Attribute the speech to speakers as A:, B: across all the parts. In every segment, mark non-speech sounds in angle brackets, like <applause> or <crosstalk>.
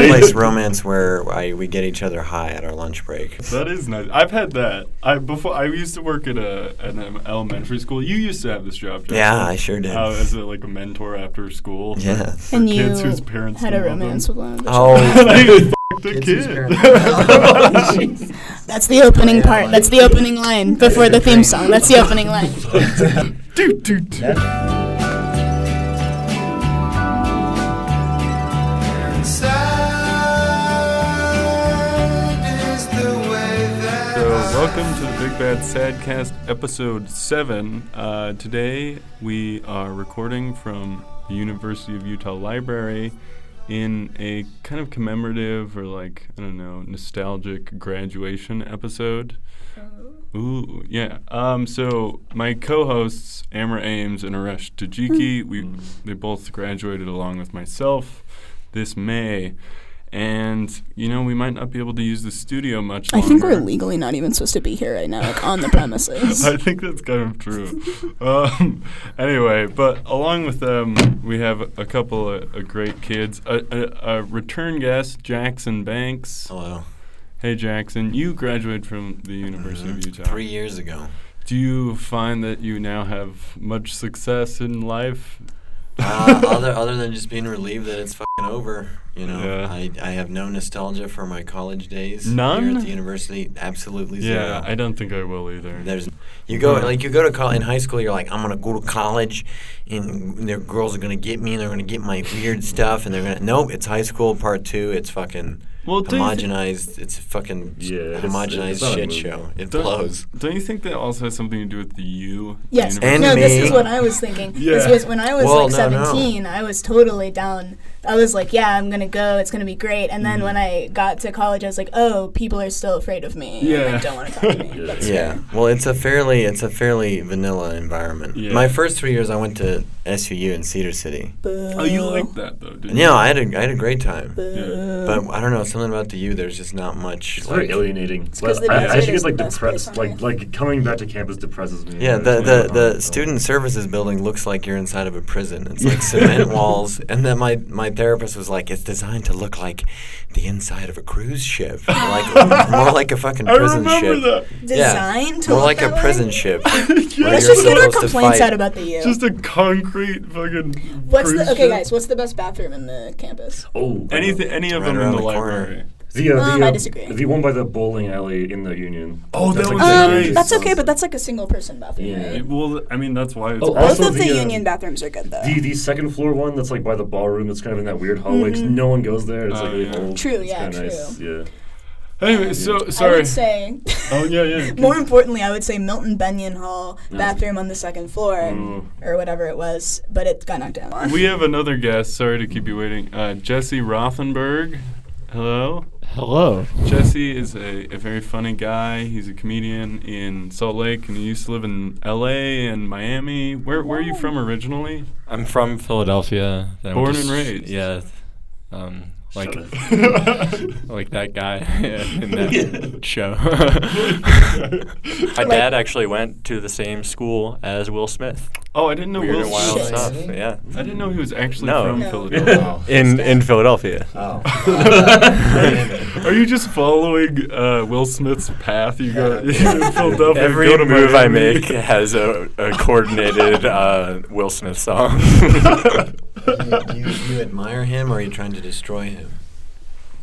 A: workplace romance where I, we get each other high at our lunch break.
B: That is nice. I've had that. I before I used to work at a at an elementary school. You used to have this job. Jackson.
A: Yeah, I sure did.
B: Uh, as a, like a mentor after school.
A: Yeah.
B: For,
C: And you
B: kids whose parents
C: had a romance
B: them.
C: with one of the
A: Oh, <laughs>
B: They <laughs>
D: Kids
B: kid. <laughs>
C: That's the opening part. That's the opening line before the theme song. That's the opening line.
B: Doot, doot, doot. Bad Sadcast episode 7. Uh, today, we are recording from the University of Utah Library in a kind of commemorative or, like, I don't know, nostalgic graduation episode. Ooh, yeah. Um, so, my co hosts, Amber Ames and Aresh Tajiki, we, they both graduated along with myself this May. And, you know, we might not be able to use the studio much
C: I think we're legally not even supposed to be here right now, like on the premises. <laughs>
B: I think that's kind of true. um, anyway, but along with them, we have a couple of, of great kids. A, a, a return guest, Jackson Banks.
A: hello.
B: Hey, Jackson, you graduated from the University of Utah.
A: Three years ago.
B: Do you find that you now have much success in life?
A: Uh, <laughs> other other than just being relieved that it's fucking over, you know,
B: Yeah.
A: I, I have no nostalgia for my college days
B: None?
A: here at the university. Absolutely zero.
B: Yeah, I don't think I will either.
A: There's, you go
B: Yeah.
A: like you go to college in high school. You're like, I'm gonna go to college, and their girls are gonna get me, and they're gonna get my weird stuff, and they're gonna. Nope, it's high school part two. It's fucking
B: well, don't you, thi-
A: homogenized. It's a fucking
E: Yeah,
A: homogenized
E: it's not
A: shit show. It
B: don't,
A: blows.
B: don't you think that also has something to do with the you?
C: Yes.
B: university?
A: And
C: no, this
A: me.
C: is what I was thinking. This
B: Yeah.
C: was when I was
A: Well,
C: like
A: no, no.
C: 17, I was totally down. I was like, yeah, I'm going to go. It's going to be great. And then mm-hmm. when I got to college, I was like, oh, people are still afraid of me. And
B: Yeah.
C: they don't want to talk to me. <laughs>
E: Yeah.
A: Yeah. Well, it's a fairly it's a fairly vanilla environment.
B: Yeah.
A: My first three years, I went to SUU in Cedar City.
B: Oh, you like that though, didn't
A: Yeah,
B: you?
A: I had a I had a great time.
C: Boo.
A: But I don't know something about the U. There's just not much.
E: It's
A: like,
E: very alienating.
C: 'cause the
E: I, I
C: desert
E: actually get like
C: the best place
E: depressed. Like like coming back to campus depresses me.
A: Yeah,
E: It's
A: the the, the
E: so-
A: student services building looks like you're inside of a prison. It's <laughs> like cement walls, and then my my therapist was like, "It's designed to look like the inside of a cruise ship, <laughs> like more like a fucking prison
B: remember
A: ship."
B: that.
C: Designed to
A: more
C: look
A: like a
C: that way?
A: prison ship. <laughs> where
C: Let's just get our complaints out about the U.
B: Just a concrete fucking.
C: What's the okay,
B: ship.
C: guys? What's the best bathroom in the campus?
E: Oh,
B: Anything, any of
A: Right
B: them in the,
A: the corner.
B: Library.
E: The, uh,
C: Um,
E: the,
C: I
E: uh,
C: disagree.
E: The one by the bowling alley in the Union.
B: Oh, that
E: That's,
B: was
E: like,
C: Um,
B: nice.
C: that's okay, but that's like a single person bathroom,
E: Yeah.
C: right?
B: Well, I mean, that's why it's.
E: Oh,
C: Both
E: Also
C: of the,
E: the, uh,
C: union bathrooms are good though.
E: The the second floor one that's like by the ballroom that's kind of in that weird hallway 'cause
C: Mhm.
E: no one goes there. It's
B: Oh,
E: like really
B: yeah.
E: old.
C: True,
E: It's
C: yeah,
E: kinda Nice.
C: true.
E: Yeah.
B: anyway, so
C: I
B: sorry.
C: would say,
B: oh yeah, yeah. <laughs>
C: more importantly, I would say Milton Bennion Hall bathroom on the second floor
B: Ooh.
C: or whatever it was, but it got knocked down.
B: We have another guest. Sorry to keep you waiting. Uh, Jesse Rothenberg. Hello.
F: Hello.
B: Jesse is a, a very funny guy. He's a comedian in Salt Lake, and he used to live in L.A. and Miami. Where Where are you from originally?
F: I'm from Philadelphia. then
B: Born
F: just-
B: and raised.
F: Yeah. Um, like <laughs> like that guy <laughs> in that show. My dad actually went to the same school as Will Smith.
B: oh, I didn't know.
F: Weird
B: Will
F: and wild
C: Shit.
B: Smith-
F: stuff. Yeah.
B: I didn't know he was actually
F: No.
B: from
C: No.
B: Philadelphia.
F: In in Philadelphia.
D: Oh. <laughs>
B: Are you just following uh, Will Smith's path? You go in Philadelphia. <laughs>
F: Every
B: go to
F: move I make has a, a coordinated uh, Will Smith song. <laughs>
A: you, you, you <laughs> admire him, or are you trying to destroy him?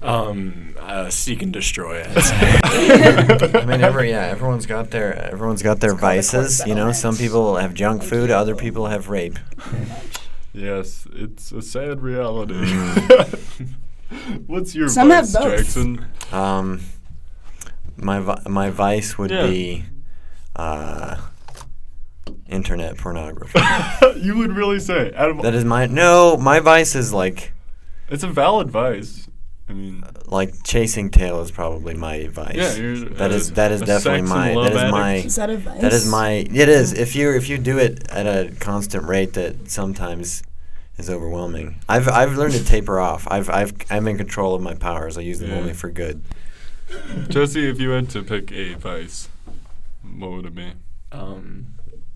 F: um, uh, seek and destroy. I'd.
A: I mean, every yeah, everyone's got their everyone's got their
C: It's called a
A: vices. You know,
C: settlement.
A: some people have junk food, other people have rape.
B: Yes, it's a sad reality. <laughs> What's your
C: Some have
B: vice,
C: both.
B: Jackson?
A: Um, my vi- my vice would
B: Yeah.
A: be uh, internet pornography. <laughs>
B: you would really say out of
A: that is my no. My vice is like
B: it's a valid vice. I mean,
A: like chasing tail is probably my vice.
B: Yeah, you're,
A: that
B: uh,
A: is that is
B: a
A: definitely
B: sex and
A: my
B: love
A: that is my.
C: Is that a vice?
A: that is my it is if you if you do it at a constant rate that sometimes is overwhelming. I've I've learned to taper off. I've I've I'm in control of my powers. I use them
B: Yeah.
A: only for good.
B: Jesse, if you had to pick a vice, what would it be?
F: um,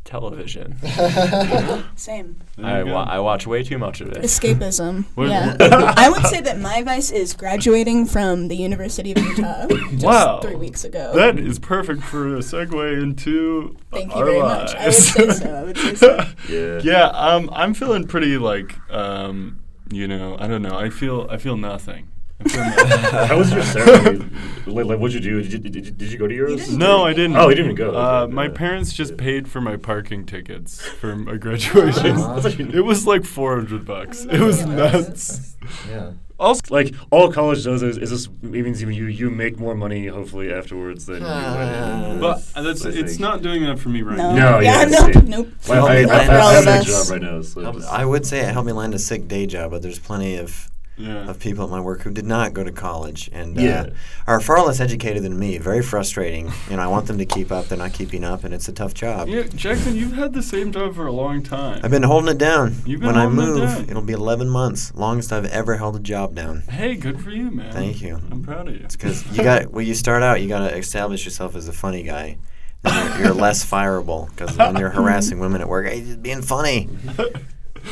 F: television. <laughs>
C: Same.
F: I, wa- I watch way too much of it.
C: Escapism. <laughs>
B: What-
C: yeah. <laughs> I would say that my vice is graduating from the University of Utah just
B: Wow.
C: three weeks ago.
B: That is perfect for a segue into
C: Thank you
B: our
C: very much. I would
B: lives.
C: say so. I would say so.
E: Yeah.
B: yeah, um, I'm feeling pretty like, um, you know, I don't know. I feel I feel nothing. I.
E: How was your ceremony? like, like, what'd you do? Did you, did, you, did you go to yours?
B: no, I didn't.
E: Oh, you didn't go.
B: Uh,
E: Okay,
B: my parents just paid for my parking tickets for my graduation. <laughs> It was like 400 bucks. It was nuts.
A: Yeah.
B: Also,
E: like all college does is, is this means you you make more money hopefully afterwards than you
A: Uh,
E: went.
B: but that's
E: I
B: it's
E: think.
B: not doing that for me right
C: No.
B: now.
E: No,
C: yeah,
E: yeah,
C: nope.
E: same.
C: Nope.
E: Well, I, I, I, I have
C: of
E: that job right now, so
A: I would say it helped me land a sick day job, but there's plenty of
B: Yeah.
A: of people at my work who did not go to college and
E: Yeah.
A: uh, are far less educated than me. Very frustrating. You know, I want them to keep up. They're not keeping up, and it's a tough job.
B: Yeah, Jackson, you've had the same job for a long time.
A: I've been holding it down.
B: You've been
A: when I
B: holding it
A: move,
B: down.
A: it'll be 11 months, longest I've ever held a job down.
B: Hey, good for you, man.
A: Thank you.
B: I'm proud of you.
A: It's because you got when you start out, you got to establish yourself as a funny guy. You're, you're less fireable because when you're <laughs> harassing women at work, hey, just being funny, <laughs>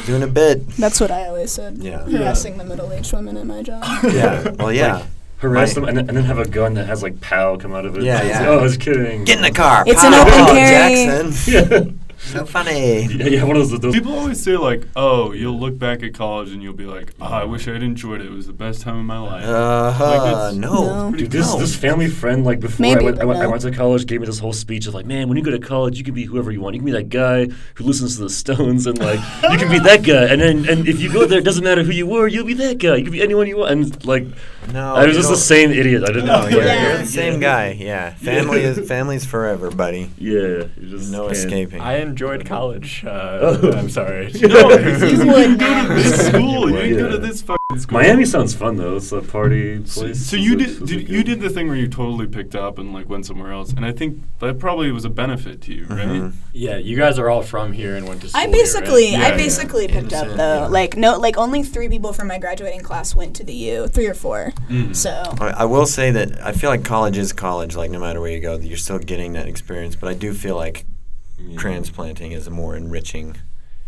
A: doing a bit.
C: That's what I always said.
A: Yeah.
C: Harassing the middle-aged women at my job. <laughs>
A: Yeah. Well, yeah.
E: harass them and then, and then have a gun that has like POW come out of it.
A: Yeah, <laughs> yeah.
E: like, oh, I was kidding.
A: Get in the car.
C: It's an open carry. <laughs>
A: Jackson.
E: Yeah.
A: So <laughs> funny.
E: yeah, yeah, one of those. those
B: People always say like, "Oh, you'll look back at college and you'll be like, oh, I wish I'd enjoyed it. It was the best time of my life."
A: Uh huh.
B: Like,
A: no.
C: No.
E: Dude, this
A: No.
E: this family friend like before I went, I,
C: but
E: went, I went to college gave me this whole speech of like man when you go to college you can be whoever you want you can be that guy who listens to the Stones and like <laughs> you can be that guy and then and if you go there it doesn't matter who you were you'll be that guy you can be anyone you want and like
A: No.
E: I was just the same idiot I didn't
A: No,
E: know
A: you're,
C: Yeah.
A: you're the same guy. Yeah. <laughs> Family is family's forever, buddy.
E: yeah you just
A: No
E: can't.
A: escaping.
F: I enjoyed <laughs> college. Uh,
E: Oh.
F: I'm sorry. <laughs> <laughs>
B: No,
C: You
B: you
C: would
B: go to this school. You
E: Yeah.
B: didn't go to this fucking school.
E: Miami sounds fun though it's a party place
B: so you did,
E: it's
B: did you did the thing where you totally picked up and like went somewhere else, and I think that probably was a benefit to you, right?
A: Mhm.
F: Yeah, you guys are all from here and went to school
C: I
F: here,
C: basically,
B: Yeah,
C: I
B: yeah.
C: basically picked up though.
A: yeah.
C: Like no, like only three people from my graduating class went to the U, three or four.
B: Mm.
C: So
A: I, I will say that I feel like college is college. Like no matter where you go, you're still getting that experience. But I do feel like transplanting is a more enriching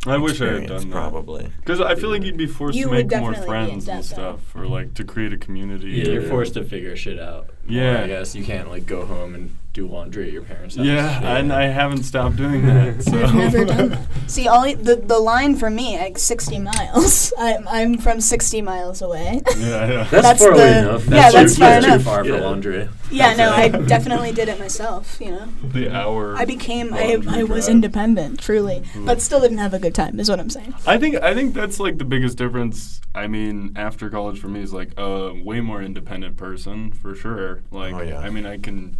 B: I wish I had
A: experience,
B: done that.
A: probably.
B: Because I feel like you'd be forced
C: You
B: to make more
C: definitely be in
B: friends and stuff, or like to create a community.
F: Yeah, you're forced to figure shit out. More,
B: Yeah.
F: I guess you can't like go home and do laundry at your parents' house.
B: Yeah, and I haven't stopped doing that. <laughs> So.
C: I've never done that. See, all the the line for me, like sixty miles. <laughs> I'm I'm from sixty miles away.
B: yeah, <laughs> yeah.
E: that's,
C: That's
E: far away
C: the-
E: enough
C: yeah, that's
F: too,
C: far
F: that's
C: enough.
F: too far for
E: Yeah.
F: laundry.
C: yeah, no, I definitely did it myself. You know,
B: the hour.
C: I became I
B: laundry
C: I was
B: drive.
C: independent, truly, mm-hmm. but still didn't have a good time. Is what I'm saying.
B: I think I think that's like the biggest difference. I mean, after college for me is like a way more independent person for sure. Like,
A: Oh, yeah.
B: I mean, I can.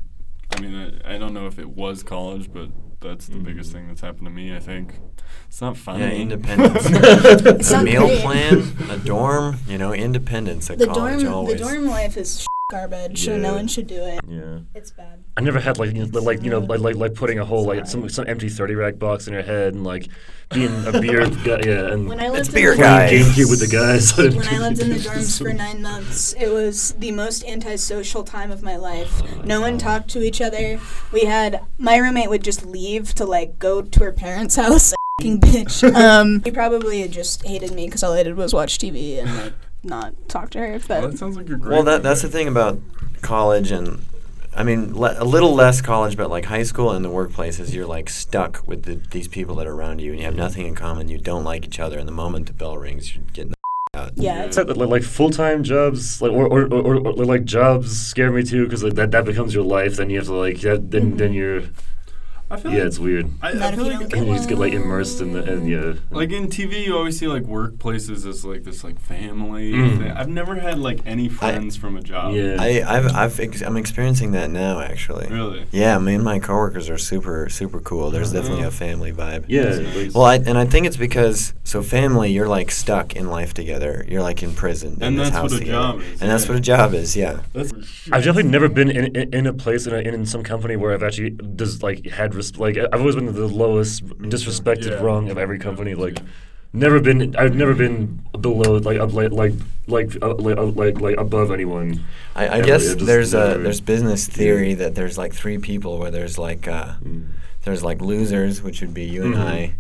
B: I mean, I, I don't know if it was college, but that's the
A: Mm-hmm.
B: biggest thing that's happened to me. I think it's not funny.
A: Yeah, independence. <laughs>
C: It's
A: a meal plan, a dorm. You know, independence at
C: The
A: college
C: dorm
A: always.
C: the dorm life is garbage. So no one should do it.
E: yeah
C: It's bad.
E: I never had like you know, like you know like like, like putting a whole like some some empty thirty rack box in your head and like being a beer <laughs> guy yeah and
C: When I
A: It's
C: lived
A: beer guy.
E: playing GameCube with the guys. <laughs>
C: when I lived in the dorms for nine months, it was the most antisocial time of my life. No one talked to each other. We had my roommate would just leave to like go to her parents' <laughs> house. Bitch. Um, he probably just hated me because all I did was watch TV and like not talk to her.
B: Well, that sounds like a great.
A: Well, that that's the thing about college and. I mean, le- a little less college, but like high school and the workplace is you're like stuck with the, these people that are around you, and you have nothing in common. You don't like each other, and the moment the bell rings, you're getting the out.
C: yeah, it's
E: It's like, like, like full-time jobs like or, or, or, or, or, like jobs scare me too because like that, that becomes your life then you have to like yeah, then mm-hmm. then you're
B: I feel
E: yeah
B: like,
E: it's weird
B: I, I feel
C: you
B: like
C: don't
E: you just get like immersed in the and yeah
B: Like in TV, you always see like workplaces as like this like family.
E: Mm.
B: thing. I've never had like any friends from a job.
E: yeah
A: I, I've, I've, ex- I'm experiencing that now, actually.
B: Really?
A: Yeah, me and my coworkers are super, super cool. There's definitely
B: Uh-huh.
A: a family vibe.
E: yeah like,
A: Well, I, and I think it's because so family, you're like stuck in life together. You're like in prison. in
B: And
A: this
B: that's
A: house
B: what a
A: together.
B: job is,
A: And that's what a job is. Yeah.
B: That's
E: I've definitely never been in, in, in a place in, a, in some company where I've actually just like had res- like I've always been the lowest disrespected
B: Yeah.
E: rung of every company like never been I've never been below like up, like like like uh, like, uh, like like above anyone.
A: I, I guess
E: it just
A: there's a there's business theory that there's like three people where there's like uh, there's like losers, which would be you and
E: Mhm.
A: I,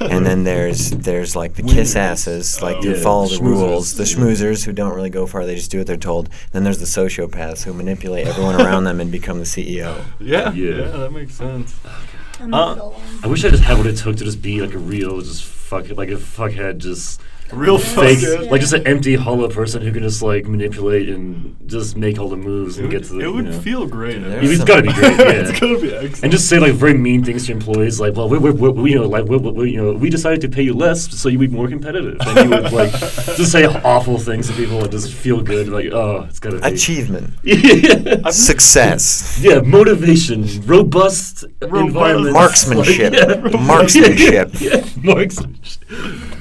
A: <laughs> and then there's there's like the kiss asses, like
B: Oh.
A: who
E: Yeah,
A: follow the
E: schmoozers.
A: rules, the schmoozers who don't really go far, they just do what they're told. Then there's the sociopaths who manipulate everyone <laughs> around them and become the CEO.
B: Yeah,
E: Yeah.
B: yeah, that makes sense.
C: I'm
B: Uh,
C: the middle one.
E: I wish I just had what it took to just be like a real, just fuck, like a fuckhead, just
B: Real
E: fake,
B: fuckhead.
E: like just an empty, hollow person who can just like manipulate and just make all the moves
B: It
E: and
B: would,
E: get to the.
B: it would
E: know.
B: feel great.
A: Dude,
B: I
A: there's.
E: It's
A: some-
E: gotta be great, <laughs> yeah.
B: it's gonna be excellent.
E: and just say like very mean things to employees, like, well, we, we, we, we you know, like, we, we, you know, we decided to pay you less so you would be more competitive, and you would like <laughs> just say awful things to people and just feel good, like, oh, it's gotta be
A: Achievement, <laughs>
E: yeah,
A: success,
E: yeah, motivation, robust, environment,
A: Marksmanship.
E: yeah.
A: Marksmanship.
E: yeah, marksmanship.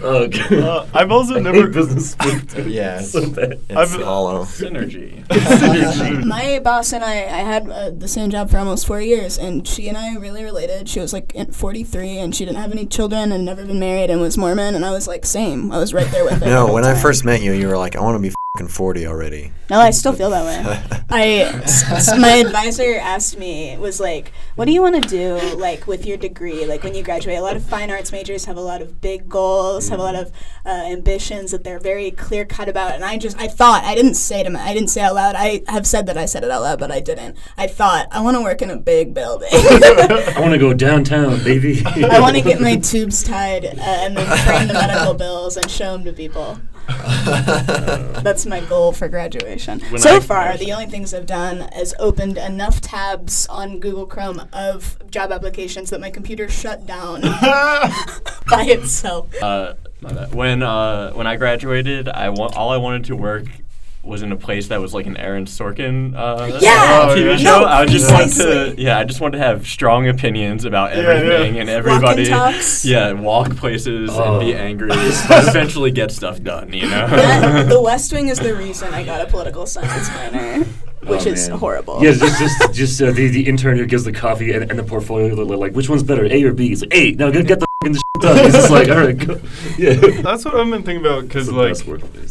E: Oh,
B: Uh, I've also <laughs>
E: I
B: never-
E: hate business school. too.
A: Yeah,
E: so bad.
A: it's
B: I've-
A: hollow.
F: Synergy. <laughs>
C: My boss and I, I had uh, the same job for almost four years, and she and I really related. She was like 43, and she didn't have any children, and never been married, and was Mormon, and I was like, same. I was right there with her.
A: No,
C: whole
A: when I first met you, you were like, I want to be fucking 40 already.
C: No, I still feel that way. <laughs> I s- s- my advisor asked me was like, "What do you want to do like with your degree? Like when you graduate, a lot of fine arts majors have a lot of big goals, have a lot of uh, ambitions that they're very clear cut about." And I just I thought I didn't say to my, I didn't say out loud. I have said that I said it out loud, but I didn't. I thought I want to work in a big building. <laughs>
E: I want to go downtown, baby. <laughs>
C: I want to get my tubes tied uh, and then frame the medical bills and show them to people. <laughs> That's my goal for graduation.
F: When
C: so
F: I-
C: far, the only things I've done is opened enough tabs on Google Chrome of job applications that my computer shut down <laughs> by itself.
F: Uh, my bad. when uh, when I graduated, I wa- all I wanted to work was in a place that was like an Aaron Sorkin uh,
C: Yeah!
B: Oh,
F: TV
B: yeah.
F: show.
C: No,
F: I just wanted
C: precisely.
F: to, yeah, I just wanted to have strong opinions about
B: Yeah, yeah.
F: everything and everybody.
C: talks.
F: Yeah, walk places
E: Oh.
F: and be angry, <laughs> but eventually get stuff done. You know.
C: That, <laughs> the West Wing is the reason I got a political science minor, which
E: Oh,
C: is
E: man.
C: horrible.
E: Yeah, just just, just uh, the, the intern who gives the coffee and, and the portfolio, like, which one's better, A or B? It's like, A. Now get, get the <laughs> f***ing. He's just like, all right, go. Yeah.
B: That's what I've been thinking about because like.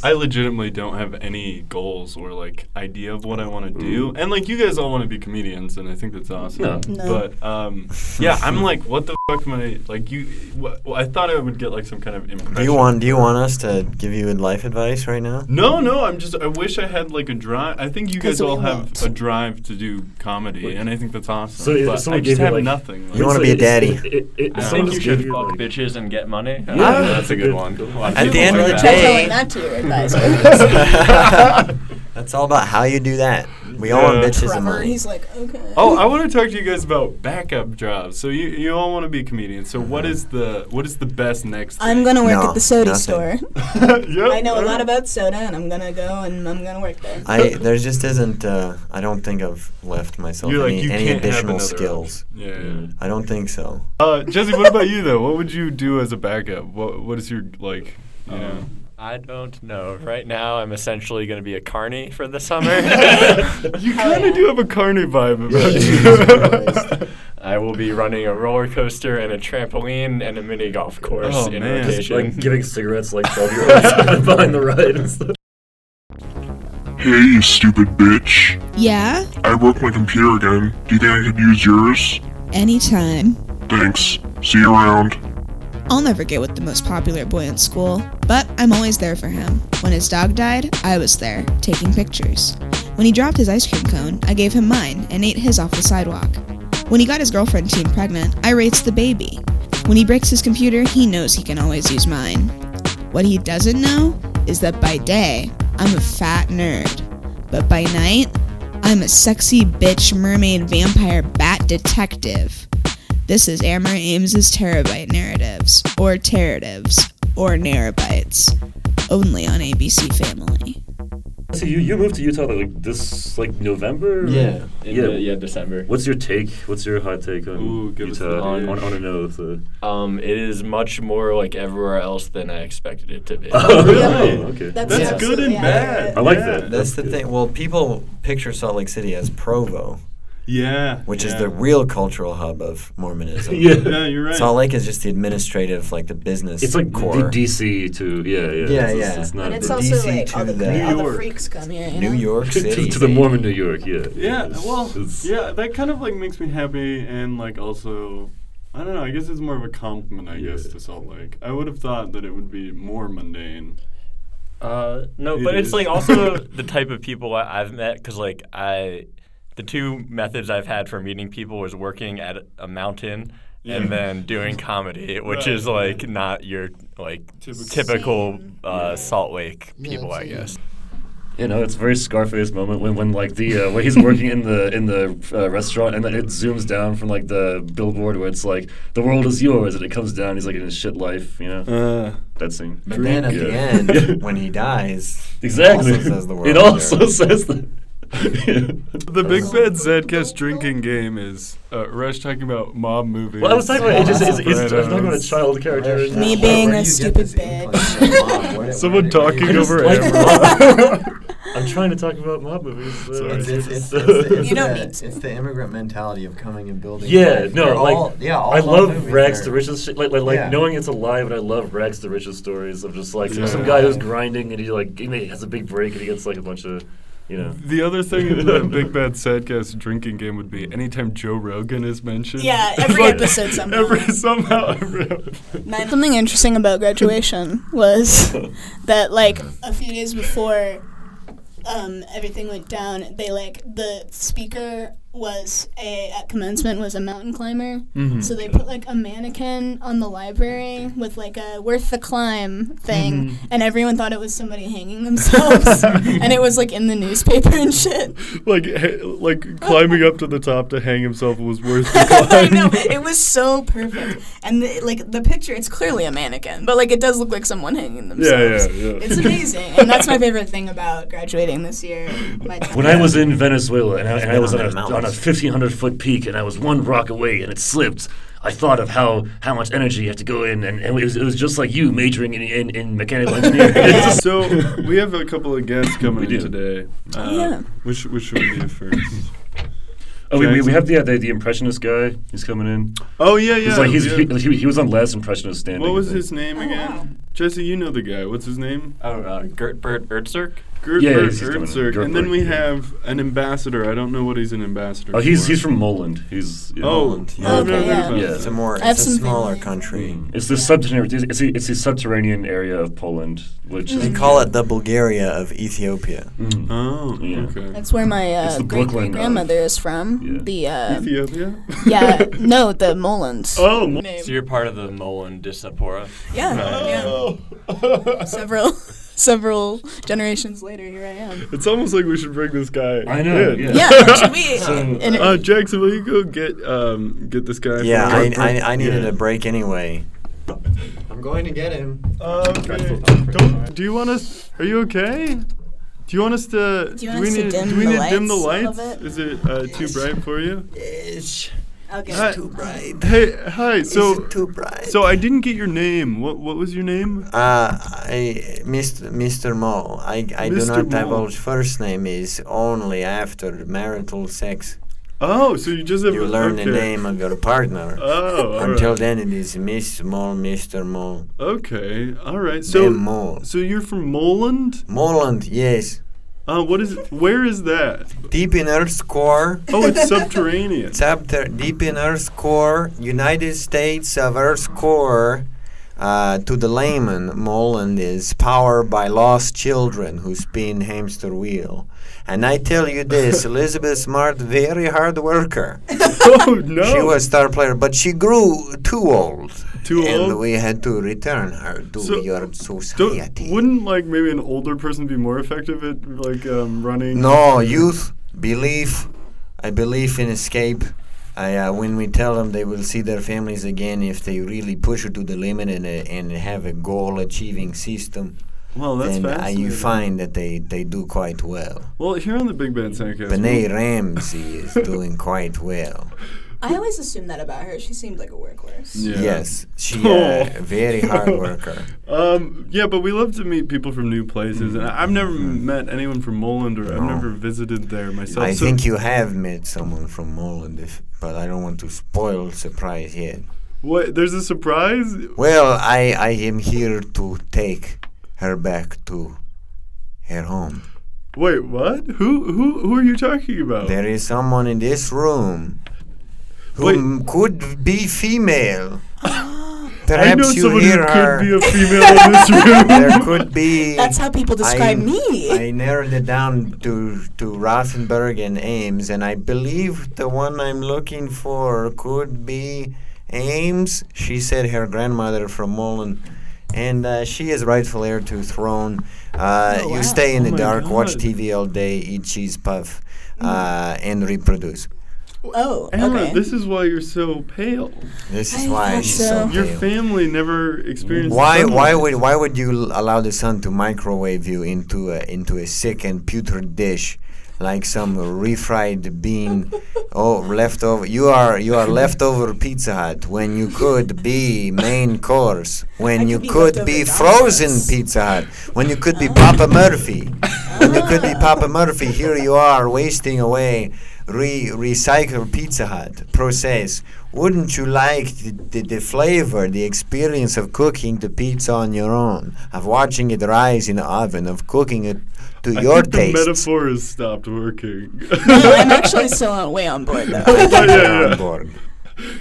B: I legitimately don't have any goals or like idea of what I want to do,
E: Mm.
B: and like you guys all want to be comedians, and I think that's awesome.
E: No.
C: No.
B: But um, yeah, I'm like, what the fuck am I like? You, wh- well, I thought I would get like some kind of impression.
A: Do you want Do you want us to give you life advice right now?
B: No, no. I'm just. I wish I had like a drive. I think you guys all have
C: won't.
B: a drive to do comedy,
E: Wait.
B: and I think that's awesome.
E: So
B: but I just have
E: like-
B: nothing.
A: You wanna be a daddy.
E: It, it, it,
F: I think you should fuck
E: like-
F: bitches and get money. Uh, that's a good one.
E: good.
F: A lot of
A: At the end of the day-
C: telling that to your advisor. <laughs> <laughs>
A: That's all about how you do that. We all want
B: Yeah.
A: bitches and
C: Trevor,
A: money.
C: he's like, okay.
B: Oh, I want to talk to you guys about backup jobs. So you you all want to be comedians. So what is the what is the best next?
C: I'm gonna work
A: No,
C: at the soda
A: nothing.
C: store. <laughs>
B: Yep,
C: I know a lot about soda, and I'm gonna go and I'm gonna work there.
A: I there just isn't. Uh, I don't think I've left myself
B: You're
A: any,
B: you
A: any additional skills.
B: Yeah. yeah.
E: Mm.
A: I don't think so.
B: Uh, Jesse, what about you though? What would you do as a backup? What what is your like? You know.
F: I don't know. Right now, I'm essentially going to be a carny for the summer. <laughs> <laughs>
B: you kind of do have a carny vibe about you. <laughs>
F: I will be running a roller coaster and a trampoline and a mini golf course
B: Oh,
F: in
B: man.
E: Just,
F: rotation.
E: like giving cigarettes like 12 year olds behind the ride and stuff.
G: Hey, you stupid bitch.
H: Yeah,
G: I broke my computer again. Do you think I could use yours?
H: anytime.
G: Thanks. See you around.
H: I'll never get with the most popular boy in school, but I'm always there for him. When his dog died, I was there, taking pictures. When he dropped his ice cream cone, I gave him mine and ate his off the sidewalk. When he got his girlfriend teen pregnant, I raised the baby. When he breaks his computer, he knows he can always use mine. What he doesn't know is that by day, I'm a fat nerd, but by night, I'm a sexy bitch mermaid vampire bat detective. This is Amber Ames's Terabyte Narratives, or Terratives, or Narrabytes, only on ABC Family.
E: So you, you moved to Utah like this like November?
F: yeah, in
E: Yeah.
F: The, yeah, December.
E: What's your take? What's your hot take on
B: Ooh, give us the
E: Utah? I
B: dish.
E: want to know. The
F: Um, it is much more like everywhere else than I expected it to be. <laughs>
E: Oh,
B: really?
E: Oh, okay.
C: That's,
B: That's
C: absolutely
B: good and bad.
E: I like
B: Yeah.
E: that.
A: That's the
E: good.
A: thing. Well, people picture Salt Lake City as Provo,
B: Yeah.
A: which is the real cultural hub of Mormonism. <laughs>
E: Yeah.
B: Yeah, you're right.
A: Salt Lake is just the administrative, like the business.
E: It's like
A: core.
E: the DC to yeah yeah
A: Yeah,
E: it's,
A: yeah.
E: It's, it's not
C: And it's
A: The
C: also
A: DC
C: like all
A: to
C: the,
A: the-
C: all
B: New
C: the
B: York.
C: freaks come here. You
A: New? York <laughs>
E: to,
A: City.
E: to, to the Mormon New York. Yeah.
B: Yeah, well,
E: It's-
B: yeah, that kind of like makes me happy, and like also, I don't know. I guess it's more of a compliment. I guess to Salt Lake. I would have thought that it would be more mundane.
F: Uh, no,
B: It
F: but it's like also <laughs> the type of people I- I've met because like I, the two methods I've had for meeting people was working at a mountain
B: Yeah.
F: and then doing comedy, <laughs> which
B: Right,
F: is like not your like
B: Typical.
F: typical,
C: Same.
F: uh, Salt Lake
A: Yeah,
F: people, I guess.
E: You know, it's a very Scarface moment when, when like the uh, when he's working in the in the uh, restaurant and then it zooms down from like the billboard where it's like the world is yours and it comes down. He's like in his shit life, you know.
B: Uh,
E: that scene.
A: But then at the end, <laughs> when he dies,
E: Exactly.
A: it also says the world
E: it
A: is
E: also
A: yours.
E: says that.
B: The Big Bad Sadcast drinking game is uh, Rush talking about mob movies.
E: well, I was talking about. It just, it's, it's, I was talking about a child character. in
C: Me
E: that.
C: being
A: Where
C: a
A: do you get
C: stupid
A: this
C: bitch.
A: Where- <laughs>
B: Someone
A: where-
B: talking over
E: like
B: Amber. <laughs>
E: I'm trying to talk about mob movies.
B: Sorry.
A: It's, it's, it's,
E: so-
A: it's, it's
C: You don't
A: the,
C: need to.
A: It's the immigrant mentality of coming and building.
E: Yeah,
A: life.
E: no,
A: They're
E: like
A: all- yeah, all
E: I love rags
A: are-
E: to riches shit. Like, like, like
A: Yeah.
E: knowing it's alive, and I love rags to riches stories of just like some- some guy who's grinding and he like he has a big break and he gets like a bunch of, you know.
B: The other thing <laughs> that Big Bad Sadcast drinking game would be anytime Joe Rogan is mentioned.
C: Yeah,
B: it's <laughs>
C: every episode somehow.
B: Every somehow. Every,
C: Something interesting about graduation was <laughs> that like a few days before um, everything went down, they like the speaker was a at commencement was a mountain climber.
B: Mhm.
C: So they put like a mannequin on the library with like a worth the climb thing, and everyone thought it was somebody hanging themselves, <laughs> and it was like in the newspaper and shit.
B: like, ha- like climbing up to the top to hang himself was worth the <laughs>
C: I know it was so perfect, and the, like the picture, it's clearly a mannequin, but like it does look like someone hanging themselves.
B: yeah, yeah. yeah.
C: It's amazing, and that's my favorite thing about graduating this year. <laughs>
E: When I was in Venezuela and I, and I was
A: on
E: on
A: that
E: a,
A: mountain.
E: On a 1500 foot peak and I was one rock away and it slipped, I thought of how, how much energy you have to go in and, and it, was, it was just like you majoring in, in, in mechanical engineering. <laughs> <laughs>
B: So we have a couple of guests coming
E: We
B: in
E: do.
B: today. Uh,
C: Oh, yeah.
B: Which which should we do first?
E: oh, we, we, we have the, uh, the the impressionist guy. He's coming in.
B: Oh yeah, yeah.
E: He's like he's,
B: yeah.
E: he, he, he was on last impressionist standing.
B: what was his name
C: Oh,
B: again?
C: wow.
B: Jesse, you know the guy. What's his name?
F: Oh, uh, Gert Bert Ertzerk?
B: Gert
E: Yeah,
B: Bert
E: he's- he's coming in.
B: Ertzerk.
E: Gert
B: And then we
E: yeah.
B: have an ambassador. I don't know what he's an ambassador.
E: Oh, he's
B: for.
E: he's from Moland. He's yeah.
B: Oh,
A: Poland,
B: oh,
A: yeah.
B: I've
C: Okay,
B: heard
C: yeah.
E: Yeah.
A: It's a more, it's a smaller
C: family.
A: country.
E: It's the subterranean. It's, it's, it's the subterranean area of Poland, which
A: They call it the Bulgaria of Ethiopia.
E: Mm.
B: Oh,
E: Yeah.
B: okay.
C: That's where my uh, great great grandmother is from.
E: Yeah.
C: The uh,
B: Ethiopia?
C: yeah, <laughs> no, the Molens.
B: Oh, Mo-
F: So you're part of the Molen Diaspora.
C: Yeah, yeah. <laughs> Several, several generations later, here I am.
B: it's almost like we should bring this guy.
E: I know,
B: in.
E: yeah.
C: Yeah, <laughs> should we?
E: So-
C: in-
B: Uh, Jackson, will you go get um get this guy?
A: Yeah, I,
B: Gert
A: I, I needed
E: Yeah.
A: a break anyway. I'm going to get him.
B: Okay. Don't, do you want us? Are you okay? Do you want us to?
C: Do you want
B: we
C: us to
B: need?
C: dim
B: do we
C: the
B: need to dim the
C: lights a
B: lights?
C: little bit?
B: Is it uh, too bright for you?
A: It's
C: okay.
B: Hi.
A: too bright.
B: Hey, hi. So,
A: too bright?
B: so I didn't get your name. What What was your name?
A: Uh, I, Mr. Mr. Mo. I, I do
B: Mr.
A: not
B: Mo.
A: divulge first name is only after marital sex.
B: Oh, so you just have
A: You learn the name of your partner.
B: Oh,
A: Until
B: right.
A: then, it is Miss Mo, Mr. Mo.
B: Okay, all right.
A: So,
B: So, so you're from Moland?
A: Moland, yes.
B: Uh, what is? Where is that?
A: Deep in Earth's core.
B: Oh, it's subterranean.
A: Chapter deep in Earth's core, United States of Earth's core. Uh, to the layman, Moland is powered by lost children who spin hamster wheel. And I tell you this, <laughs> Elizabeth Smart, very hard worker.
B: oh no.
A: She was star player, but she grew too old.
B: Too
A: and
B: old?
A: we had to return her to
B: So-
A: your society.
B: wouldn't like maybe an older person be more effective at like um, running?
A: No, youth, belief. I believe in escape. I, uh, when we tell them they will see their families again if they really push it to the limit and, uh, and have a goal achieving system,
B: Well, that's
A: then uh, you find that they, they do quite well.
B: Well, here on the Big Bad Soundcast.
A: Benet Ramsey is doing quite well. <laughs>
C: I always assumed that about her. She seemed like a workhorse.
B: Yeah.
A: Yes, she
B: Oh.
A: uh, <laughs> very hard worker. <laughs>
B: Um, yeah, but we love to meet people from new places, and I've never met anyone from Moland, or I've never visited there myself.
A: I
B: so-
A: think you have met someone from Moland, if, but I don't want to spoil surprise yet.
B: What? There's a surprise.
A: Well, I, I am here to take her back to her home.
B: Wait, what? Who? Who? Who are you talking about?
A: There is someone in this room who could be female. <gasps> <gasps>
B: I
A: Perhaps
B: know
A: you
B: someone
A: hear
B: who
A: her.
B: could be a female in this <laughs> <laughs> room.
A: there could be.
C: That's how people describe
A: I,
C: me.
A: I narrowed it down to to Rothenberg and Ames, and I believe the one I'm looking for could be Ames. She said her grandmother from Mullen, and uh, she is rightful heir to throne. Uh,
C: Oh,
A: you
C: wow.
A: stay in
B: Oh
A: the
B: my
A: dark, watch TV all day, eat cheese puff, uh, and reproduce.
C: Oh,
B: Emma,
C: okay.
B: this is why you're so pale.
A: This is
C: I
A: why
C: thought
A: she's
C: so.
A: so
B: Your family never experienced.
A: Why why would why would you allow the sun to microwave you into a into a sick and putrid dish like some refried bean oh leftover you are you are leftover Pizza Hut when you could be main course when you
C: could be
A: be frozen Pizza Hut when you could be Papa Murphy when you could be Papa Murphy here you are wasting away re recycle Pizza Hut process. Wouldn't you like the, the, the flavor, the experience of cooking the pizza on your own, of watching it rise in the oven, of cooking it to
B: I
A: your
B: think
A: taste?
B: the metaphor has stopped working.
C: no, I'm actually still on, way on board though.
A: I <laughs> get
B: oh,
A: Yeah,
B: yeah.
A: on board.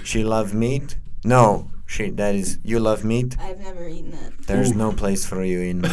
A: She love meat? No, she. That is you love meat.
C: I've never eaten it.
A: There's no place for you in. <laughs>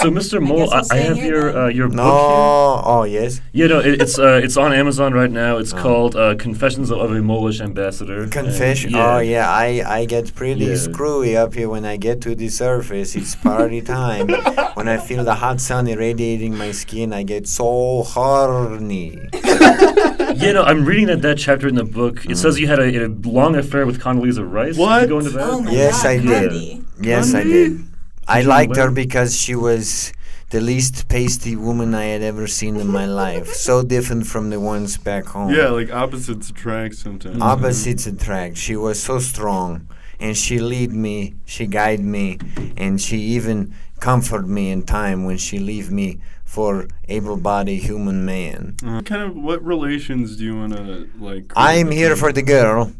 E: So, Mr. Mole,
C: I'll
E: I, I have your uh, your book
A: no.
E: here.
A: Oh yes.
E: Yeah, no, it, it's uh, it's on Amazon right now. It's
A: Oh.
E: called uh, Confessions of a Molish Ambassador. and
A: Confession. Oh yeah, I I get pretty
E: Yeah.
A: screwy up here when I get to the surface. It's party <laughs> time. when I feel the hot sun irradiating my skin, I get so horny. <laughs> <laughs>
E: Yeah, no, I'm reading that that chapter in the book. It
A: Mm.
E: says you had a, a long affair with Condoleezza Rice. Did
B: What?
E: you go into that?
C: Oh my
A: Yes,
C: god,
A: I did.
C: Candy.
A: Yes, I did. I liked her because she was the least pasty woman I had ever seen in my life. So different from the ones back home.
B: yeah, like opposites attract sometimes.
A: Opposites attract. She was so strong, and she lead me, she guide me, and she even comfort me in time when she leave me for able-bodied human man.
B: Uh, kind of what relations do you want to like?
A: I'm here for the girl.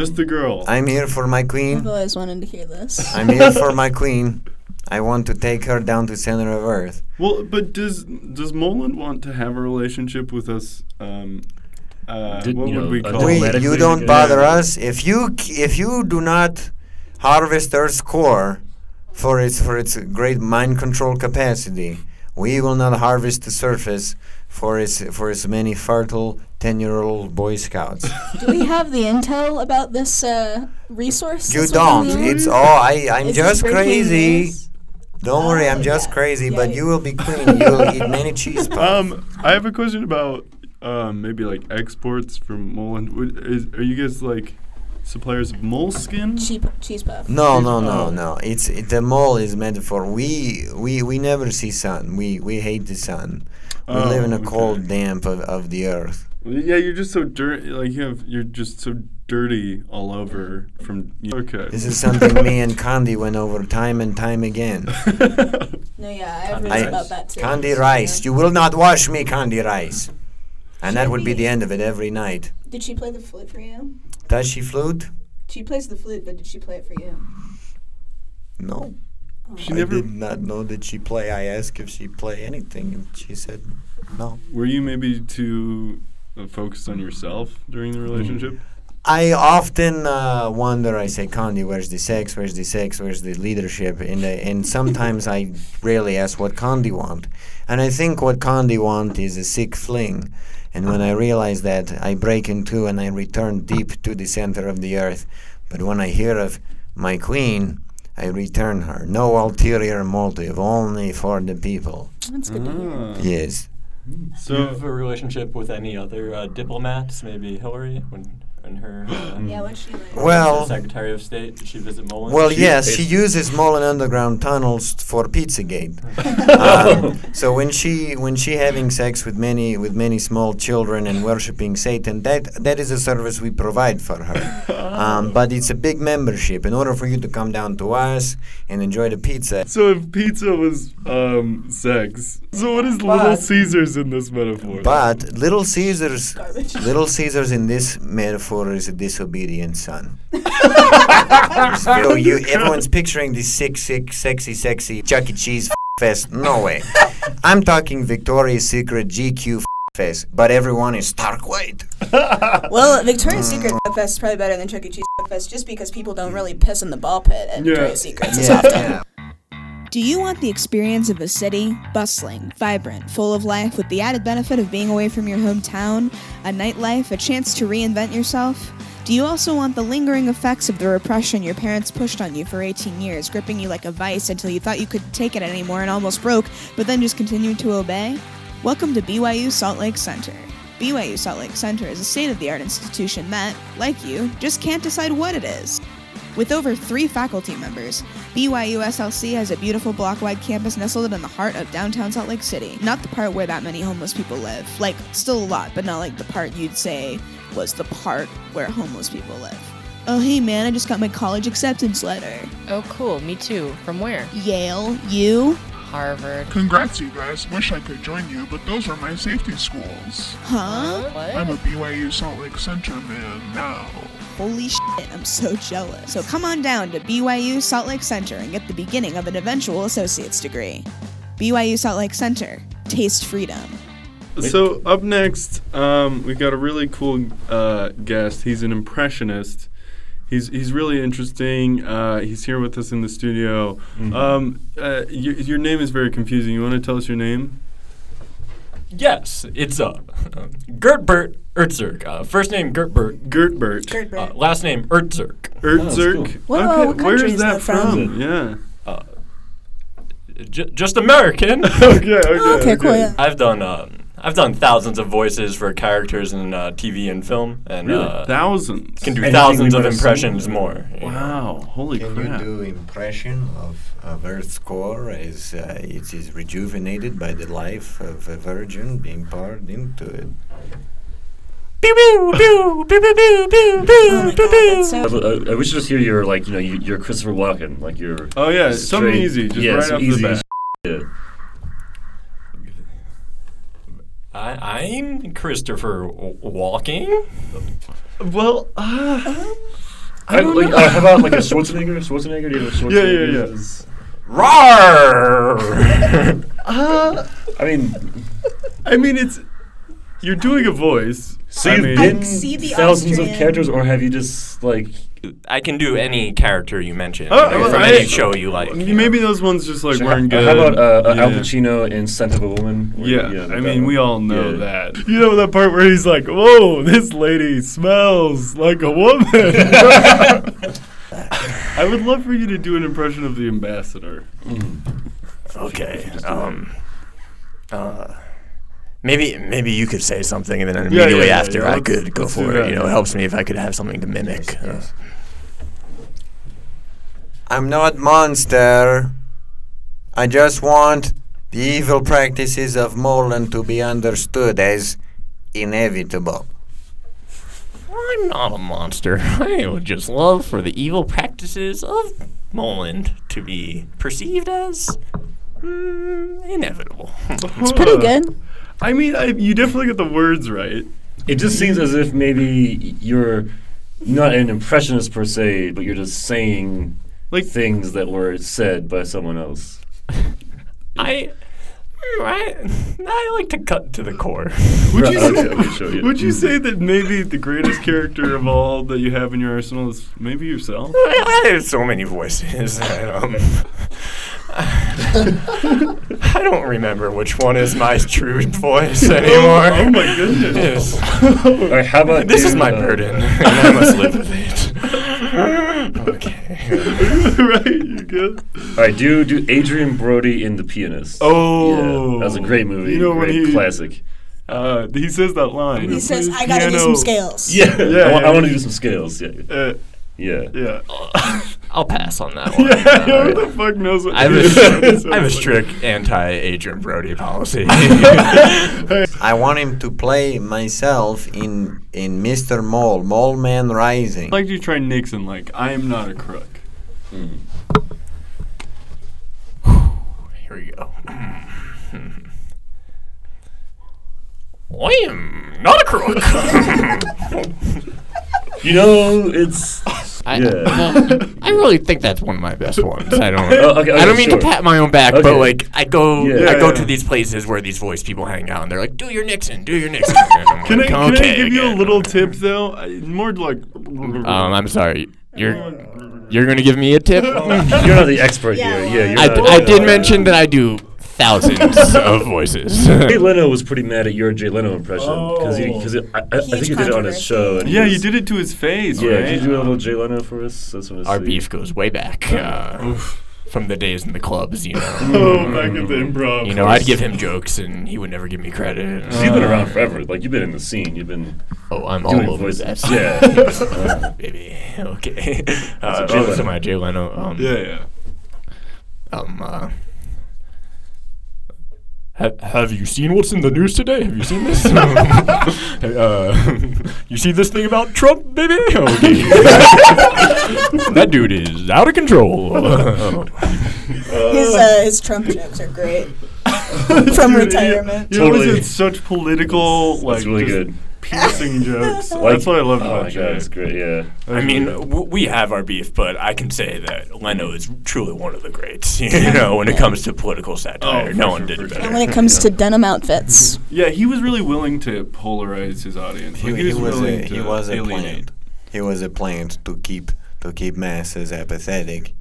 B: just the girl.
A: I'm here for my queen.
C: I've always wanted to hear this. <laughs>
A: I'm here for my <laughs> queen. I want to take her down to center of earth.
B: well, but does does Moland want to have a relationship with us? Um, uh,
E: Did-
B: what
E: you
B: would
E: know,
B: we call?
A: We, you don't bother
B: Yeah.
A: us if you c- if you do not harvest Earth's core for its for its great mind control capacity. We will not harvest the surface for its for its many fertile ten year old Boy Scouts. <laughs>
C: Do we have the intel about this uh, resource?
A: you don't. It's
C: earth?
A: all I. I'm
C: Is
A: just crazy.
C: news?
A: Don't worry, I'm
C: Oh,
A: just
C: yeah.
A: crazy.
C: Yeah,
A: but
C: yeah.
A: you will be queen. You'll eat many <laughs> cheese puffs.
B: Um, I have a question about um, maybe like exports from Moland. Would, is, are you guys like suppliers of moleskin?
C: Cheap cheese puff.
A: No, no, no,
B: oh.
A: no. It's it, the mole is metaphor. We we we never see sun. We we hate the sun. We
B: Oh,
A: live in a
B: okay.
A: cold damp of, of the earth.
B: Yeah, you're just so dirty. Like you have, you're just so dirty all over from. Okay.
A: This is something me and Candy went over time and time again. <laughs>
C: No, yeah, I have
F: Candy
C: read about that too.
A: Candy Rice,
C: yeah.
A: you will not wash me, Candy Rice. And that would be the end of it every night.
C: Did she play the flute for you?
A: Does she flute?
C: She plays the flute, but did she play it for you?
A: No.
B: She
A: I
B: never.
A: did not know that she play. I asked if she play anything, and she said no.
B: Were you maybe too uh, focused on yourself during the relationship?
A: I often uh, wonder. I say, Candy, where's the sex? Where's the sex? Where's the leadership? And uh, and sometimes I really ask what Candy want, and I think what Candy want is a sick fling. And when I realize that, I break in two and I return deep to the center of the earth. But when I hear of my queen, I return her. No ulterior motive, only for the people.
C: That's good to hear.
B: Ah.
A: Yes.
F: Do you
B: So
F: have a relationship with any other uh, diplomats? Maybe Hillary, when in her <gasps> uh,
C: Yeah, what's she like?
A: Well,
F: Secretary of State. Did she visit Moland?
A: Well,
E: She-
A: yes, she uses Mullen Underground tunnels for Pizzagate. um, <laughs> so when she when she having sex with many with many small children and worshiping Satan, that that is a service we provide for her. <laughs> Um, but it's a big membership. In order for you to come down to us and enjoy the pizza,
B: so if pizza was um sex, so what is Little
C: But-
B: Caesars in this metaphor?
A: but Little Caesars.
C: Garbage.
A: Little Caesars in this metaphor is a disobedient son. <laughs> so you, everyone's picturing this sick, sick, sexy, sexy Chuck E. Cheese f- fest. No way. <laughs> I'm talking Victoria's Secret GQ f- face, but everyone is stark white. <laughs>
C: Well, Victoria's mm. Secret Fest is probably better than Chuck E. Cheese Fest just because people don't really piss in the ball pit at
B: Yeah.
C: Victoria's Secret as often.
H: Do you want the experience of a city, bustling, vibrant, full of life, with the added benefit of being away from your hometown, a nightlife, a chance to reinvent yourself? Do you also want the lingering effects of the repression your parents pushed on you for 18 years, gripping you like a vice until you thought you couldn't take it anymore and almost broke, but then just continued to obey? Welcome to BYU Salt Lake Center. BYU Salt Lake Center is a state of the art institution that, like you, just can't decide what it is. With over three faculty members, BYU SLC has a beautiful block wide campus nestled in the heart of downtown Salt Lake City. Not the part where that many homeless people live. Like, still a lot, but not like the part you'd say was the part where homeless people live. Oh, hey man, I just got my college acceptance letter.
D: Oh, cool. Me too. From where?
H: Yale, you?
D: Harvard.
G: Congrats, you guys. Wish I could join you, but those are my safety schools.
H: Huh?
G: I'm a BYU Salt Lake Center man now.
H: Holy shit, I'm so jealous. So come on down to BYU Salt Lake Center and get the beginning of an eventual associate's degree. BYU Salt Lake Center. Taste freedom.
B: So up next, um, we got a really cool uh, guest. He's an impressionist. He's he's really interesting. Uh, he's here with us in the studio. Um, uh, your, your name is very confusing. You want to tell us your name?
F: Yes, it's uh, Gertbert Ertzerk. Uh, first name Gertbert.
B: Gertbert.
C: Gert
F: Uh, last name Ertzerk.
B: Ertzerk.
E: cool.
C: Whoa, what
B: where
C: country
B: is
C: is
B: that
C: that from?
B: from? Yeah.
F: J- just American. <laughs>
B: okay, okay.
C: okay, cool. Yeah.
F: I've done uh, I've done thousands of voices for characters in uh, TV and film, and
B: Really?
F: uh,
B: Thousands.
F: can do
E: Anything
F: thousands of
E: might seen?
F: impressions more. you know.
B: Wow. Holy
A: Can
B: crap.
A: you do impression of, of Earth's core as uh, it is rejuvenated by the life of a virgin being poured into it?
F: Pew pew pew
C: Oh.
E: Uh, uh, we should just hear your like you know you, your Christopher Walken like your
B: Oh yeah, something easy, just
E: yeah,
B: right off
E: easy
B: the bat.
E: Yeah.
F: I, I'm Christopher Walken.
B: Well, uh,
E: I like, uh, how about like a <laughs> Schwarzenegger? Schwarzenegger? Do you have a
B: Yeah, yeah, yeah.
E: Is-
F: Rawr!
B: uh, <laughs>
E: I mean,
B: I mean, it's you're doing a voice.
E: so
B: I
E: you've
B: mean-
E: been
C: see the
E: thousands
C: Austrian-
E: of characters, or have you just like?
F: I can do any character you mention
B: Oh,
F: you know,
B: well,
F: from
B: I-
F: any show you like. you
B: Maybe
F: know.
B: those ones just like
E: So
B: weren't
E: how,
B: good.
E: how about uh, uh, Al Pacino in *Scent of a Woman*? Where-
B: Yeah, I mean,
E: one.
B: we all know
E: Yeah.
B: that. You know that part where he's like, "Whoa, this lady smells like a woman." <laughs> I would love for you to do an impression of the ambassador.
F: Okay. Um. Uh. Maybe maybe you could say something, and then immediately
B: yeah, yeah,
F: after
B: yeah,
F: I
B: let's-
F: could go
B: let's
F: for
B: that,
F: it. You know, it helps me if I could have something to mimic. uh,
A: I'm not monster. I just want the evil practices of Molan to be understood as inevitable.
F: I'm not a monster. <laughs> I would just love for the evil practices of Moland to be perceived as mm, inevitable.
C: It's pretty good. <laughs>
B: I mean, I, you definitely get the words right.
E: It just seems as if maybe you're not an impressionist per se, but you're just saying
B: Like-
E: things that were said by someone else. <laughs>
F: I, I, I like to cut to the core.
B: Would you say,
E: okay, sure, yeah.
B: would you say that maybe the greatest character of all that you have in your arsenal is maybe yourself?
F: I have so many voices. <laughs> that, um, <laughs> I don't remember which one is my true voice anymore.
B: Oh, oh my goodness.
F: Yes.
E: All right, how about
F: This is my
E: uh,
F: burden, <laughs> and I must live with it. okay. <laughs>
B: right, you good?
E: All right, do do Adrien Brody in The Pianist.
B: Oh,
E: yeah, that was a great movie.
B: You know when
E: great
B: he
E: classic.
B: uh, he says that line.
C: He says, "I gotta do some scales."
E: Yeah,
B: Yeah,
E: I,
B: yeah.
E: want to do some scales. Yeah,
B: Uh,
E: yeah.
B: yeah.
F: I'll pass on that <laughs> one.
B: yeah,
F: Uh,
B: who the fuck knows what
F: I have
B: it is?
F: a, <laughs> I have a strict anti-Adrien Brody policy. <laughs>
A: I want him to play myself in in Mr. Mole, Mole Man Rising.
B: I'd like you to try Nixon, like, I am not a crook.
F: Here we go. I am not a crook.
E: You know, it's
F: I,
E: Yeah.
F: well, I really think that's one of my best ones. I don't. <laughs>
E: Oh, okay,
F: I don't mean
E: sure.
F: to pat my own back,
E: Okay.
F: but like I go,
E: Yeah.
F: I go
B: Yeah,
F: to these places where these voice people hang out, and they're like, "Do your Nixon, do your Nixon." And I'm
B: Can I,
F: like,
B: can I
F: "Okay,
B: give you a little tip though? I- More like.
F: Um, I'm sorry. You're you're gonna give me a tip? <laughs>
E: You're not the expert
C: Yeah,
E: here. Yeah, you're
F: I, I did mention that I do thousands <laughs> of voices.
E: Jay Leno <laughs> was pretty mad at your Jay Leno impression because he, because I, I, I think
C: Huge
E: you did it on his show. and he
B: yeah, you did it to his face,
E: Yeah,
B: right?
E: can you do a little Jay Leno for us? That's what
F: Our
E: see.
F: beef goes way back uh, from the days in the clubs, you know. <laughs>
B: Oh, back at the improv.
F: You know, I'd give him jokes and he would never give me credit.
E: 'Cause you've been around forever. Like you've been in the scene. You've been
F: Oh, I'm all over
E: voices.
F: that.
E: Yeah.
F: baby. Okay. Uh,
E: Jay
F: oh,
E: Leno.
F: so my Jay Leno. Um,
B: Yeah, yeah.
F: Um. Uh, have, have you seen what's in the news today? Have you seen this? <laughs> <laughs> uh, <laughs> you see this thing about Trump, baby? Okay. that dude is out of control.
C: His uh, his Trump jokes are great. From retirement.
B: He always
E: Totally.
B: had such political, like,
E: That's really good.
B: Piercing <laughs> jokes.
E: Like-
B: That's what I loved
E: Oh
B: about
E: my
B: Jay.
E: god, it's great. Yeah.
F: I mean, w- we have our beef, but I can say that Leno is truly one of the greats. <laughs> You know, when it comes to political satire,
B: Oh,
F: no
B: for
F: one
B: sure,
F: did
B: for
F: it
B: sure.
F: better.
C: And when it <laughs> comes to denim outfits,
B: Yeah, he was really willing to polarize his audience.
A: He,
B: Like,
A: he was
B: willing
A: a,
B: to
A: he was a
B: alienate.
A: plant. He was a plant to keep to keep masses apathetic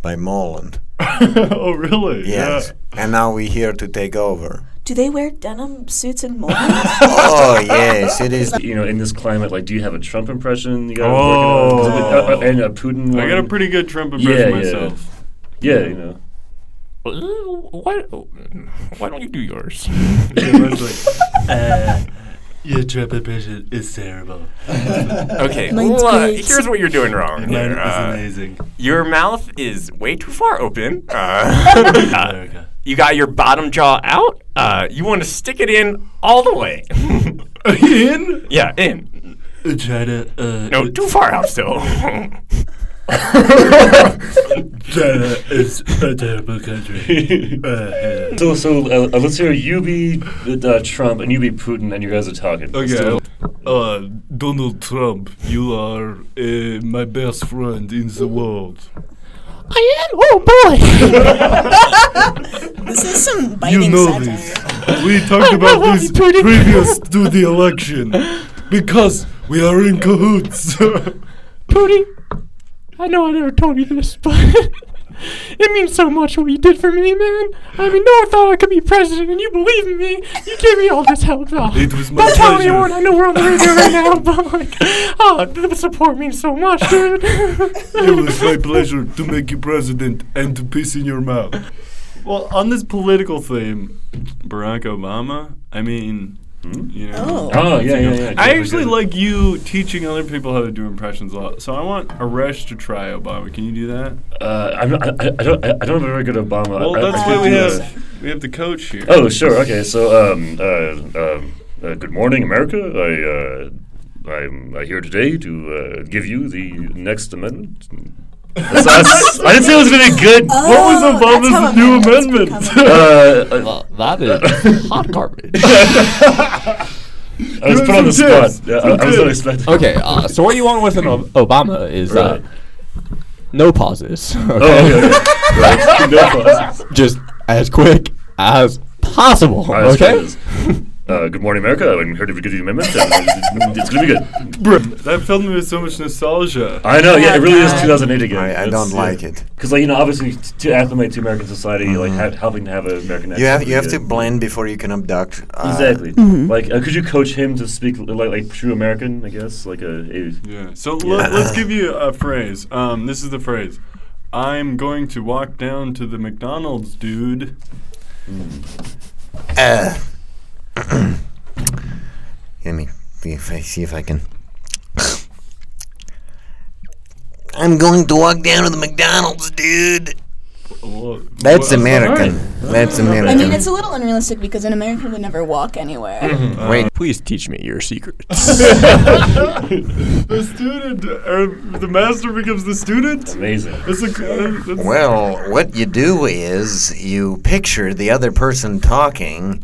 A: by Moland.
B: oh, really?
A: Yes. And now we're here to take over.
C: Do they wear denim suits and more? <laughs>
A: Oh yes, it is.
E: You know, in this climate, like, do you have a Trump impression you got
B: Oh.
E: working on? 'Cause uh, uh, and a Putin.
B: Yeah. I got a pretty good Trump impression
E: yeah.
B: myself.
E: Yeah, you know.
F: Why, why don't you do yours? <laughs> <laughs>
B: Your Trump impression is terrible. <laughs>
F: Okay,
C: Mine's
F: well, uh,
C: great.
F: here's what you're doing wrong. here. Uh,
B: amazing.
F: your mouth is way too far open. Uh, <laughs> uh, you got your bottom jaw out. Uh, you want to stick it in all the way. <laughs>
B: In?
F: yeah, in.
B: China, uh,
F: No, too far out still.
B: China is a terrible country. <laughs>
E: So, so uh, uh, let's hear you be uh, Trump and you be Putin, and you guys are talking.
B: Okay.
E: So-
B: Uh, Donald Trump, you are uh, my best friend in the world.
F: I am. Oh boy. <laughs>
C: this is some biting You
B: know
C: satire.
B: this. We talked about this
F: you, Putin.
B: previous to the election <laughs> because we are in cahoots.
F: Pooty, I know I never told you this, but <laughs> it means so much what you did for me, man. I mean, no one thought I could be president, and you believe in me. You gave me all this help. Oh,
B: It was my
F: Don't tell
B: pleasure.
F: anyone. I know we're on the radio right now, <laughs> but like, oh, the support means so much, dude.
B: it was my pleasure to make you president and to piss in your mouth. Well, on this political theme, Barack Obama, I mean, you know.
C: Oh.
E: Oh yeah, yeah, yeah.
B: I actually
E: good.
B: like you teaching other people how to do impressions a lot. So I want Aresh to try Obama. Can you do that?
E: Uh, I'm, I, I, I don't. I, I don't have a very good Obama.
B: Well,
E: I, I
B: that's
E: could
B: why we have we have the coach here.
E: Oh, sure. Okay. So, um, uh, um, uh, good morning, America. I, uh, I'm uh, here today to uh, give you the next amendment. That's- that's- I didn't say it was gonna be good.
B: What was
C: Oh, that's
B: Obama's new
C: amendments
B: amendment?
C: become <laughs>
E: Uh,
F: that is hot garbage. <laughs>
E: I was put on the
B: tips.
E: spot. Yeah, I, I was not expecting.
F: Okay, uh, so what you want with an o- Obama is uh,
E: Right.
F: no pauses. <laughs> Okay?
E: Oh, okay. okay. right. No pauses.
F: Just as quick as possible.
E: All right,
F: okay.
E: This. Uh, good morning, America. I'm here to give the amendment. and it's gonna be good.
B: that filled me with so much nostalgia.
E: I know. Yeah, it really is 2008 again.
A: I, I don't like it.
E: Because, like, you know, obviously, to acclimate to American society, like, ha- helping to have an American accent.
A: You have you
E: be
A: have to blend before you can abduct. Uh,
E: Exactly. Like, uh, could you coach him to speak li- like like true American? I guess like a. a
B: Yeah. So let, us <laughs> give you a phrase. Um, this is the phrase. I'm going to walk down to the McDonald's, dude.
A: Uh, let me see if I see if I can. I'm going to walk down to the McDonald's, dude.
B: Well,
A: That's
B: well,
A: American. That's American.
C: I mean, it's a little unrealistic because an American would never walk anywhere. <laughs>
A: Wait,
F: Please teach me your secrets. <laughs> <laughs>
B: The student, or the master becomes the student.
E: Amazing.
B: It's a, uh, that's-
A: well, what you do is you picture the other person talking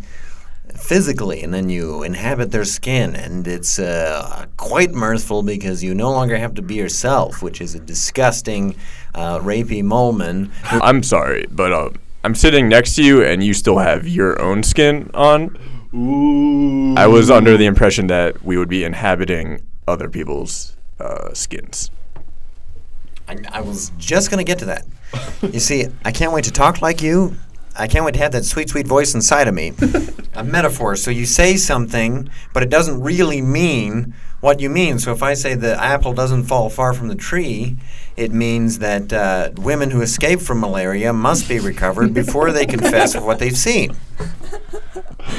A: physically, and then you inhabit their skin, and it's uh, quite mirthful because you no longer have to be yourself, which is a disgusting, uh, rapey who-
I: I'm sorry, but uh, I'm sitting next to you and you still have your own skin on.
B: Ooh.
I: I was under the impression that we would be inhabiting other people's uh, skins.
A: I, I was just going to get to that. You see, I can't wait to talk like you. I can't wait to have that sweet, sweet voice inside of me. <laughs> a metaphor. So you say something, but it doesn't really mean what you mean. So if I say the apple doesn't fall far from the tree, it means that uh, women who escape from malaria must be recovered before they confess what they've seen.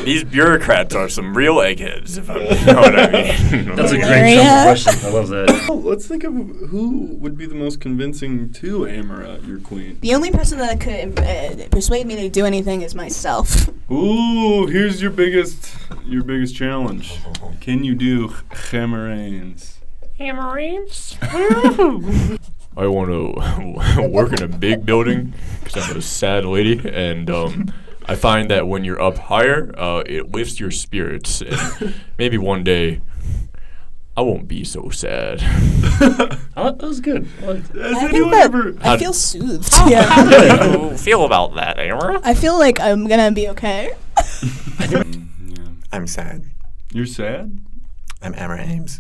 I: These bureaucrats are some real eggheads, if I you know what I mean. <laughs>
E: That's a great
C: Malaria.
E: Trump impression. I love that.
B: Oh, let's think of who would be the most convincing to Amara, your queen.
C: The only person that could uh, persuade me to do anything is myself. <laughs>
B: Ooh, here's your biggest your biggest challenge. Can you do Hammerines? <laughs>
I: I want to <laughs> work in a big building because I'm a sad lady, and um, I find that when you're up higher, uh, it lifts your spirits, and <laughs> maybe one day I won't be so sad. <laughs>
E: Oh, that was good. I.
B: Has
C: I think
B: anyone
C: that
B: ever?
C: I feel soothed. Yeah.
I: How do you feel about that, Amara?
C: I feel like I'm gonna be okay.
A: I'm sad.
B: You're sad.
A: I'm Amber Ames.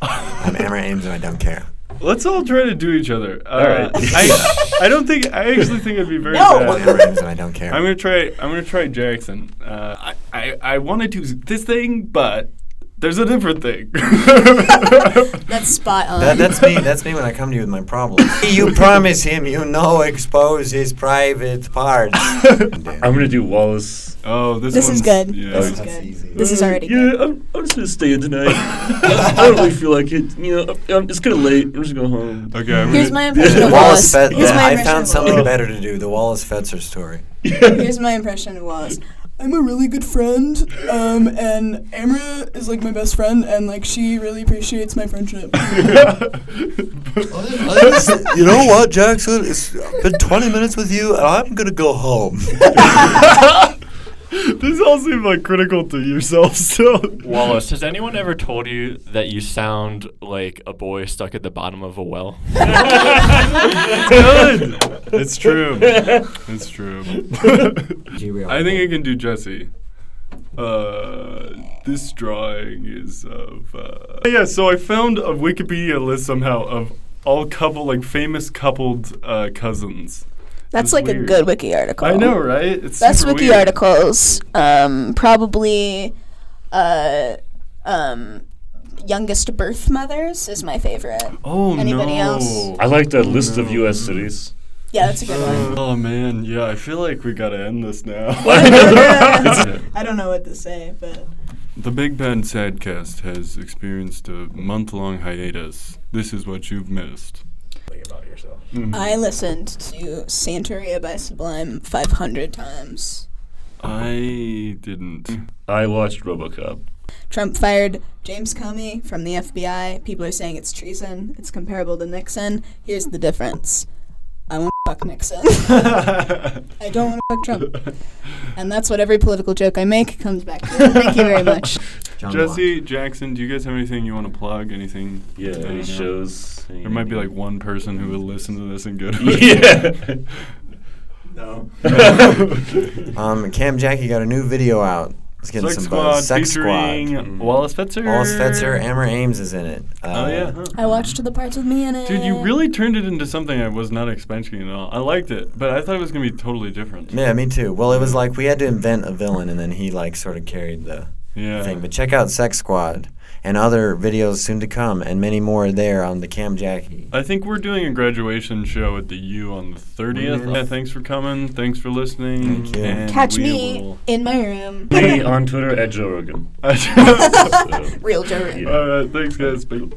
A: I'm Amber Ames and I don't care.
B: Let's all try to do each other. Uh,
E: right.
B: I I don't think I actually think it'd be very
C: No.
B: Bad.
A: Amber Ames and I don't care.
B: I'm gonna try. I'm gonna try Jackson. Uh, I, I I want to do this thing, but there's a different thing. <laughs>
C: That's spot on.
A: That, that's me. That's me when I come to you with my problems. <laughs> you promise him you no expose his private parts. <laughs>
E: I'm gonna do Wallace.
B: oh, this
C: This is good.
B: Yeah.
C: This is good.
A: easy.
C: This is already
E: yeah,
C: good.
E: I'm, I'm just gonna stay in tonight. I don't really feel like it. You know, I'm, it's kind of late. I'm just gonna go home.
B: Okay. I'm
C: Here's
B: gonna,
C: my impression of
A: Wallace
C: Wallace.
A: Fet-
C: Here's my
A: I found something better to do. The Wallace Fetzer story.
C: Here's my impression of Wallace. I'm a really good friend, um, and Amra is like my best friend, and like she really appreciates my friendship. <laughs>
A: you know what, Jackson? It's been 20 minutes with you, and I'm gonna go home. <laughs> <laughs>
B: this all seems like critical to yourself <laughs> still.
I: Wallace, has anyone ever told you that you sound like a boy stuck at the bottom of a well? <laughs>
B: Good. It's true. It's true. I think I can do Jesse. Uh, this drawing is of. Uh, yeah, so I found a Wikipedia list somehow of all couple, like famous coupled uh, cousins.
C: That's
B: It's
C: like a good wiki article.
B: I know, right? It's
C: Best wiki
B: weird.
C: articles. Um, probably, uh, um, youngest birth mothers is my favorite.
B: Oh
C: Anybody
B: no.
C: else?
E: I like that list of U.S. cities.
C: Yeah, that's a good one.
B: Oh man, yeah. I feel like we gotta end this now. <laughs> <laughs> <laughs>
C: I don't know what to say, but
B: The Big Bad Sadcast has experienced a month-long hiatus. This is what you've missed. Mm-hmm.
C: I listened to Santeria by Sublime 500 times.
B: I didn't. Mm-hmm.
E: I watched RoboCop.
C: Trump fired James Comey from the FBI. People are saying it's treason. It's comparable to Nixon. Here's the difference. I want to fuck Nixon. <laughs> I don't want to fuck Trump. And that's what every political joke I make comes back to. Thank you very much. <laughs>
A: John
B: Jesse, Jackson, do you guys have anything you want to plug? Anything?
E: Yeah,
B: I don't
E: any
B: know.
E: shows.
B: There might be like one person who will listen to this and go to <laughs>
E: Yeah.
B: No.
A: Um, Cam Jackie got a new video out. It's getting
B: Sex
A: some
B: Squad
A: buzz. Sex
B: featuring
A: Squad.
B: Wallace Fetzer.
A: Wallace Fetzer, Amber Ames is in it. Uh,
B: Oh yeah. huh.
C: I watched the parts with me in it.
B: Dude, you really turned it into something I was not expecting at all. I liked it, but I thought it was gonna be totally different.
A: Yeah, me too. Well, it was like we had to invent a villain, and then he like sort of carried the
B: Yeah.
A: thing. But check out Sex Squad and other videos soon to come, and many more there on the Cam Jackie.
B: I think we're doing a graduation show at the U on the 30th.
A: Mhm.
B: Yeah, thanks for coming. Thanks for listening.
A: Thank you.
B: And
C: Catch me in my room. <laughs>
E: Me on Twitter at Joe Rogan. <laughs>
C: Real Joe.
E: Yeah.
B: All right, thanks guys. Bye.